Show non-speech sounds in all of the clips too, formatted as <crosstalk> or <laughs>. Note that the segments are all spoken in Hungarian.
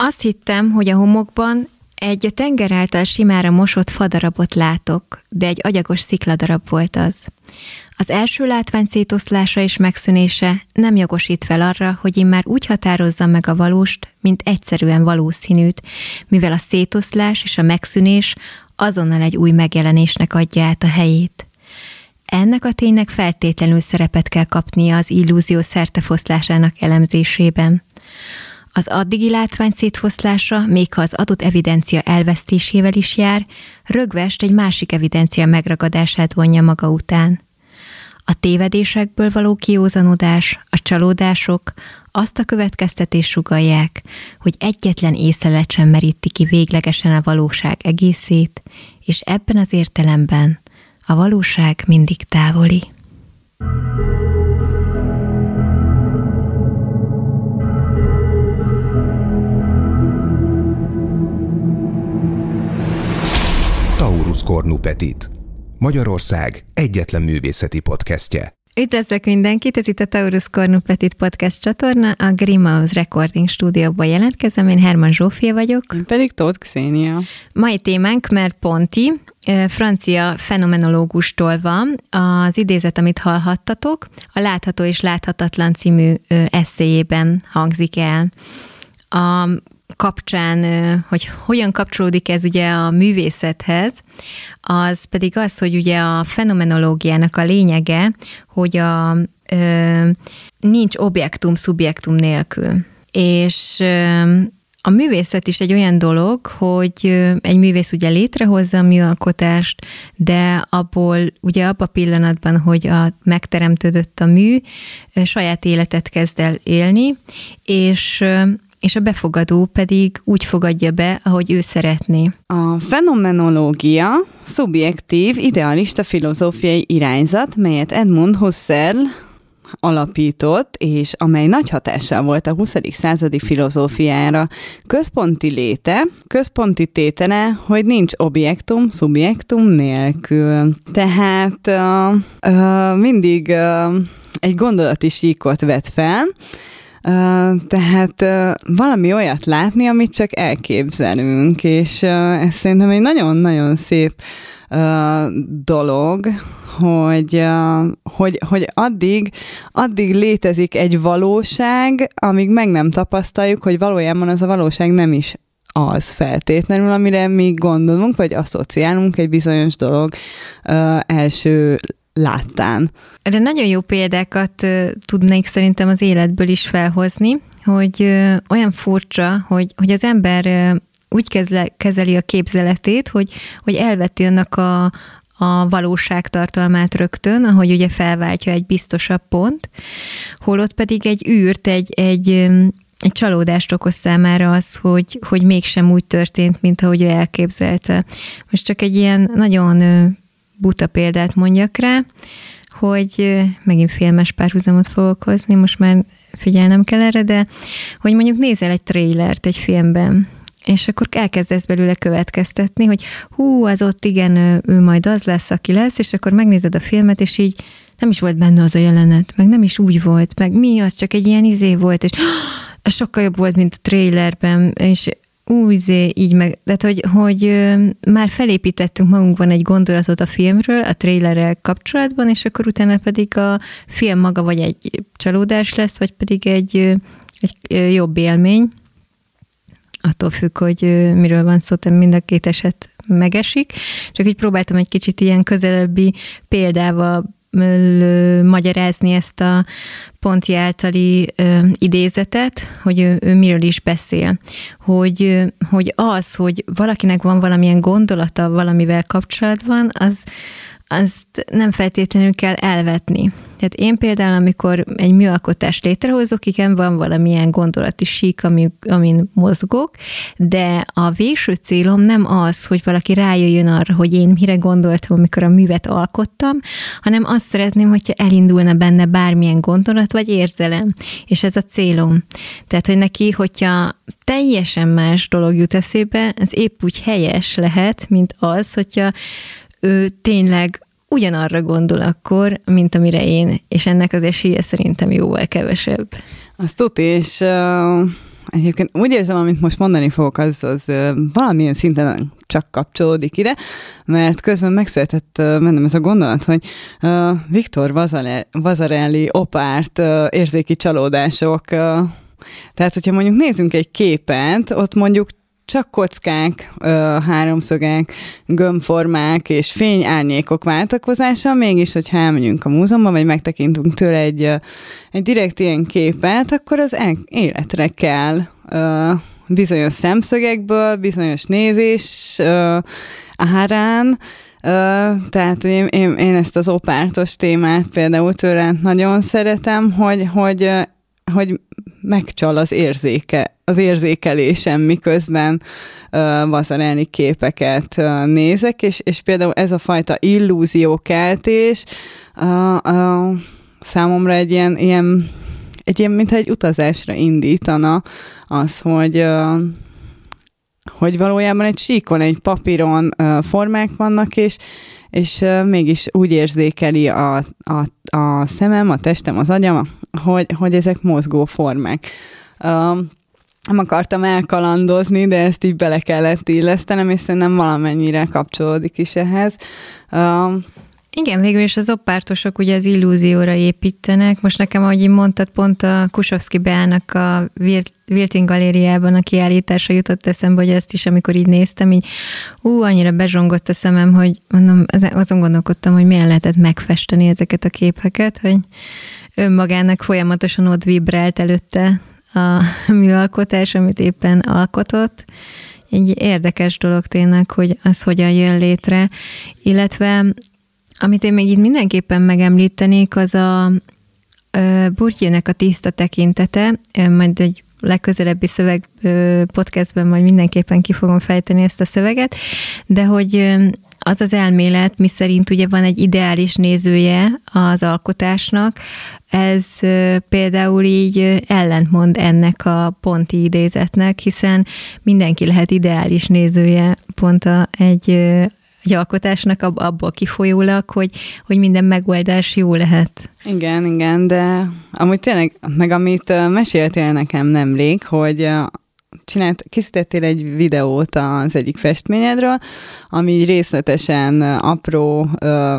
Azt hittem, hogy a homokban egy a tenger által simára mosott fadarabot látok, de egy agyagos szikladarab volt az. Az első látvány szétoszlása és megszűnése nem jogosít fel arra, hogy én már úgy határozzam meg a valóst, mint egyszerűen valószínűt, mivel a szétoszlás és a megszűnés azonnal egy új megjelenésnek adja át a helyét. Ennek a ténynek feltétlenül szerepet kell kapnia az illúzió szertefoszlásának elemzésében. Az addigi látvány szétfoszlása, még ha az adott evidencia elvesztésével is jár, rögvest egy másik evidencia megragadását vonja maga után. A tévedésekből való kiózanodás, a csalódások azt a következtetést sugalják, hogy egyetlen észlelet sem meríti ki véglegesen a valóság egészét, és ebben az értelemben a valóság mindig távoli. Taurus Kornupetit. Magyarország egyetlen művészeti podcastje. Üdvözlök mindenkit, ez itt a Taurus Kornupetit podcast csatorna, a Grimaus Recording stúdióban jelentkezem, én Herman Zsófia vagyok. Én pedig Tóth Xénia. Mai témánk, mert Ponti, francia fenomenológustól van, az idézet, amit hallhattatok, a Látható és Láthatatlan című eszéjében hangzik el. A kapcsán, hogy hogyan kapcsolódik ez ugye a művészethez, az pedig az, hogy ugye a fenomenológiának a lényege, hogy a, ö, nincs objektum-szubjektum nélkül. És ö, a művészet is egy olyan dolog, hogy egy művész ugye létrehozza a műalkotást, de abból ugye abban a pillanatban, hogy a, megteremtődött a mű, saját életet kezd el élni, és és a befogadó pedig úgy fogadja be, ahogy ő szeretné. A fenomenológia szubjektív, idealista filozófiai irányzat, melyet Edmund Husserl alapított, és amely nagy hatással volt a 20. századi filozófiára. Központi léte, központi tétene, hogy nincs objektum, szubjektum nélkül. Tehát uh, uh, mindig uh, egy gondolati síkot vet fel, tehát valami olyat látni, amit csak elképzelünk, és ez szerintem egy nagyon-nagyon szép dolog, hogy, hogy, hogy addig, addig létezik egy valóság, amíg meg nem tapasztaljuk, hogy valójában az a valóság nem is az feltétlenül, amire mi gondolunk, vagy asszociálunk egy bizonyos dolog ö, első láttán. Erre nagyon jó példákat tudnék szerintem az életből is felhozni, hogy olyan furcsa, hogy, hogy az ember úgy kezle, kezeli a képzeletét, hogy, hogy elveti annak a, a valóság tartalmát rögtön, ahogy ugye felváltja egy biztosabb pont, holott pedig egy űrt, egy, egy, egy csalódást okoz számára az, hogy, hogy mégsem úgy történt, mint ahogy ő elképzelte. Most csak egy ilyen nagyon buta példát mondjak rá, hogy megint filmes párhuzamot fogok hozni, most már figyelnem kell erre, de hogy mondjuk nézel egy trailert egy filmben, és akkor elkezdesz belőle következtetni, hogy hú, az ott igen, ő, ő majd az lesz, aki lesz, és akkor megnézed a filmet, és így nem is volt benne az a jelenet, meg nem is úgy volt, meg mi, az csak egy ilyen izé volt, és <gasps> sokkal jobb volt, mint a trailerben, és újzé, így meg, tehát hogy, hogy már felépítettünk magunkban egy gondolatot a filmről, a trailerrel kapcsolatban, és akkor utána pedig a film maga vagy egy csalódás lesz, vagy pedig egy, egy jobb élmény. Attól függ, hogy miről van szó, mind a két eset megesik. Csak így próbáltam egy kicsit ilyen közelebbi példával magyarázni ezt a Ponti általi ö, idézetet, hogy ő, ő miről is beszél. Hogy, hogy az, hogy valakinek van valamilyen gondolata valamivel kapcsolatban, az, azt nem feltétlenül kell elvetni. Tehát én például, amikor egy műalkotást létrehozok, igen, van valamilyen gondolati sík, ami, amin mozgok, de a végső célom nem az, hogy valaki rájöjjön arra, hogy én mire gondoltam, amikor a művet alkottam, hanem azt szeretném, hogyha elindulna benne bármilyen gondolat vagy érzelem, és ez a célom. Tehát, hogy neki, hogyha teljesen más dolog jut eszébe, ez épp úgy helyes lehet, mint az, hogyha ő tényleg ugyanarra gondol akkor, mint amire én, és ennek az esélye szerintem jóval kevesebb. Azt tudni, és uh, egyébként úgy érzem, amit most mondani fogok, az, az valamilyen szinten csak kapcsolódik ide, mert közben megszületett mennem ez a gondolat, hogy uh, Viktor Vazarelli opárt uh, érzéki csalódások uh, tehát, hogyha mondjuk nézzünk egy képet, ott mondjuk csak kockák, háromszögek, gömbformák és fényárnyékok váltakozása, mégis, hogyha elmegyünk a múzeumban, vagy megtekintünk tőle egy, egy direkt ilyen képet, akkor az életre kell bizonyos szemszögekből, bizonyos nézés árán, tehát én, én, én ezt az opártos témát például tőle nagyon szeretem, hogy, hogy, hogy megcsal az érzéke, az érzékelésem, miközben uh, vazarelni képeket uh, nézek, és, és például ez a fajta illúziókeltés uh, uh, számomra egy ilyen, ilyen, egy ilyen, mintha egy utazásra indítana az, hogy uh, hogy valójában egy síkon, egy papíron uh, formák vannak, és, és uh, mégis úgy érzékeli a, a, a szemem, a testem, az agyam, hogy, hogy ezek mozgó formák. Uh, nem akartam elkalandozni, de ezt így bele kellett illesztenem, és szerintem valamennyire kapcsolódik is ehhez. Uh, igen, végül is az oppártosok ugye az illúzióra építenek. Most nekem, ahogy így mondtad, pont a Kusovszki Beának a Wilting galériában a kiállítása jutott eszembe, hogy ezt is, amikor így néztem, így ú, annyira bezsongott a szemem, hogy mondom, azon gondolkodtam, hogy milyen lehetett megfesteni ezeket a képeket, hogy önmagának folyamatosan ott vibrált előtte a <laughs> műalkotás, amit éppen alkotott. Egy érdekes dolog tényleg, hogy az hogyan jön létre, illetve amit én még itt mindenképpen megemlítenék, az a Burgyének a tiszta tekintete, majd egy legközelebbi szöveg podcastben majd mindenképpen ki fogom fejteni ezt a szöveget, de hogy az az elmélet, mi szerint ugye van egy ideális nézője az alkotásnak, ez például így ellentmond ennek a ponti idézetnek, hiszen mindenki lehet ideális nézője pont a, egy, egy alkotásnak abból kifolyólag, hogy, hogy minden megoldás jó lehet. Igen, igen, de amúgy tényleg, meg amit meséltél nekem nemrég, hogy csinált, készítettél egy videót az egyik festményedről, ami részletesen apró ö,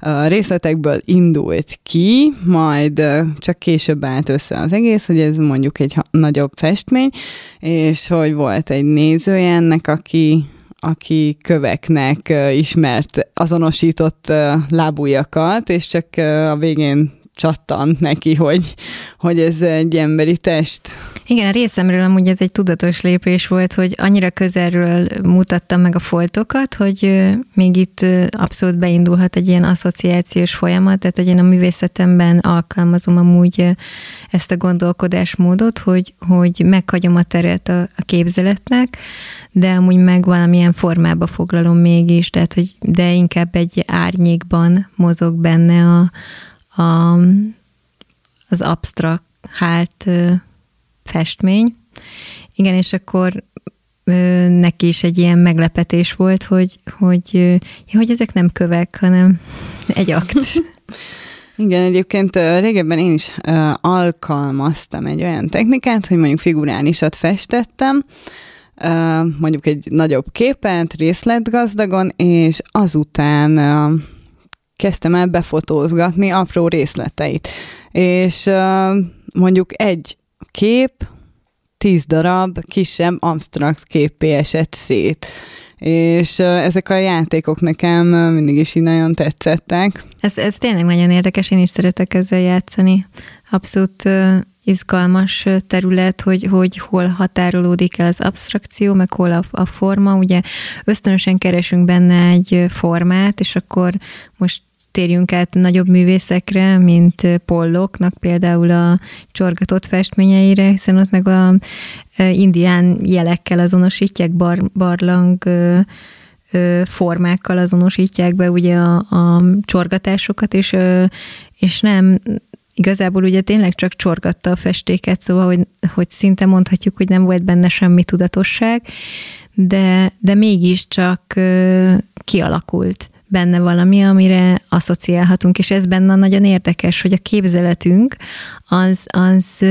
ö, részletekből indult ki, majd csak később állt össze az egész, hogy ez mondjuk egy nagyobb festmény, és hogy volt egy nézője ennek, aki aki köveknek ismert, azonosított lábújakat, és csak a végén csattant neki, hogy, hogy ez egy emberi test. Igen, a részemről amúgy ez egy tudatos lépés volt, hogy annyira közelről mutattam meg a foltokat, hogy még itt abszolút beindulhat egy ilyen asszociációs folyamat, tehát hogy én a művészetemben alkalmazom amúgy ezt a gondolkodásmódot, hogy, hogy meghagyom a teret a, a képzeletnek, de amúgy meg valamilyen formába foglalom mégis, tehát hogy de inkább egy árnyékban mozog benne a, a, az absztrakt hát festmény. Igen, és akkor neki is egy ilyen meglepetés volt, hogy, hogy, ja, hogy ezek nem kövek, hanem <laughs> egy akt. <laughs> Igen, egyébként régebben én is alkalmaztam egy olyan technikát, hogy mondjuk figurálisat festettem, mondjuk egy nagyobb képet, részletgazdagon, és azután kezdtem el befotózgatni apró részleteit. És mondjuk egy kép, tíz darab kisebb absztrakt képé esett szét. És ezek a játékok nekem mindig is így nagyon tetszettek. Ez, ez tényleg nagyon érdekes, én is szeretek ezzel játszani. Abszolút izgalmas terület, hogy, hogy hol határolódik el az abstrakció, meg hol a, a forma. Ugye ösztönösen keresünk benne egy formát, és akkor most térjünk át nagyobb művészekre, mint Polloknak például a csorgatott festményeire, hiszen ott meg a indián jelekkel azonosítják, bar, barlang formákkal azonosítják be ugye a, a csorgatásokat, és, és nem igazából ugye tényleg csak csorgatta a festéket, szóval, hogy, hogy szinte mondhatjuk, hogy nem volt benne semmi tudatosság, de, de mégiscsak kialakult benne valami, amire asszociálhatunk, és ez benne nagyon érdekes, hogy a képzeletünk az, az,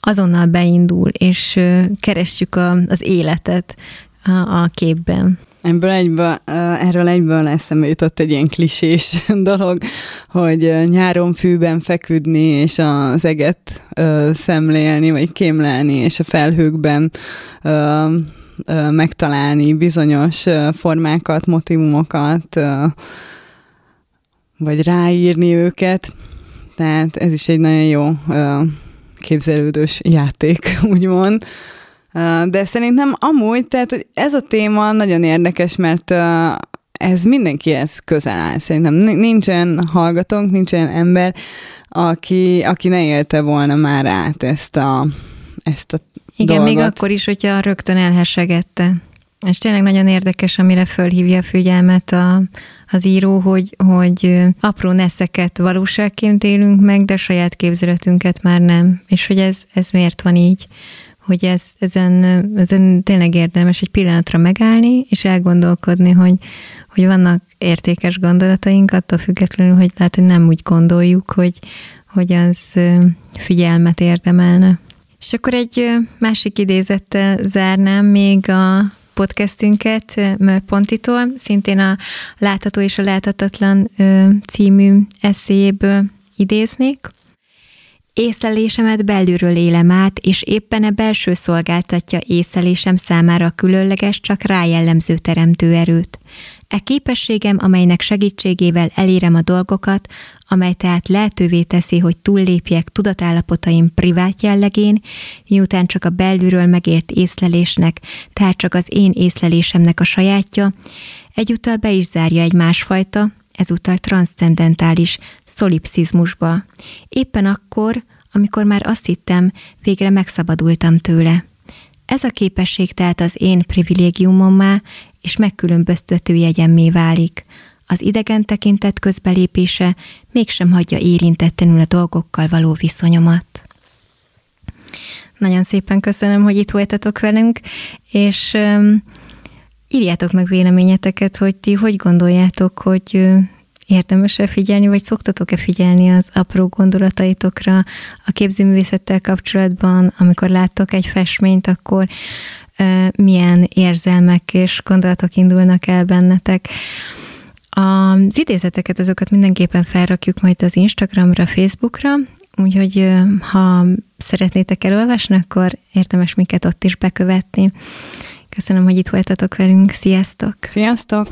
azonnal beindul, és keressük a, az életet a, a képben. Ebből egyből, erről egyből eszembe jutott egy ilyen klisés <laughs> dolog, hogy nyáron fűben feküdni, és az eget szemlélni, vagy kémlelni, és a felhőkben megtalálni bizonyos formákat, motivumokat, vagy ráírni őket. Tehát ez is egy nagyon jó képzelődős játék, <laughs> úgymond. De szerintem amúgy, tehát hogy ez a téma nagyon érdekes, mert ez mindenkihez közel áll. Szerintem nincsen hallgatónk, nincsen ember, aki, aki ne élte volna már át ezt a, ezt a Igen, dolgot. még akkor is, hogyha rögtön elhessegette. És tényleg nagyon érdekes, amire fölhívja a figyelmet a, az író, hogy, hogy apró neszeket valóságként élünk meg, de saját képzeletünket már nem. És hogy ez, ez miért van így hogy ez, ezen, ezen tényleg érdemes egy pillanatra megállni, és elgondolkodni, hogy, hogy vannak értékes gondolataink, attól függetlenül, hogy lehet, hogy nem úgy gondoljuk, hogy, hogy az figyelmet érdemelne. És akkor egy másik idézettel zárnám még a podcastünket Pontitól, szintén a Látható és a Láthatatlan című eszéből idéznék. Észlelésemet belülről élem át, és éppen a belső szolgáltatja észlelésem számára a különleges, csak rájellemző teremtő erőt. E képességem, amelynek segítségével elérem a dolgokat, amely tehát lehetővé teszi, hogy túllépjek tudatállapotaim privát jellegén, miután csak a belülről megért észlelésnek, tehát csak az én észlelésemnek a sajátja, egyúttal be is zárja egy másfajta, ezúttal transzcendentális szolipszizmusba. Éppen akkor, amikor már azt hittem, végre megszabadultam tőle. Ez a képesség tehát az én privilégiumommá és megkülönböztető jegyemmé válik. Az idegen tekintet közbelépése mégsem hagyja érintetlenül a dolgokkal való viszonyomat. Nagyon szépen köszönöm, hogy itt voltatok velünk, és írjátok meg véleményeteket, hogy ti hogy gondoljátok, hogy érdemes-e figyelni, vagy szoktatok-e figyelni az apró gondolataitokra a képzőművészettel kapcsolatban, amikor láttok egy festményt, akkor milyen érzelmek és gondolatok indulnak el bennetek. Az idézeteket, azokat mindenképpen felrakjuk majd az Instagramra, Facebookra, úgyhogy ha szeretnétek elolvasni, akkor érdemes minket ott is bekövetni. Köszönöm, hogy itt voltatok velünk. Sziasztok! Sziasztok!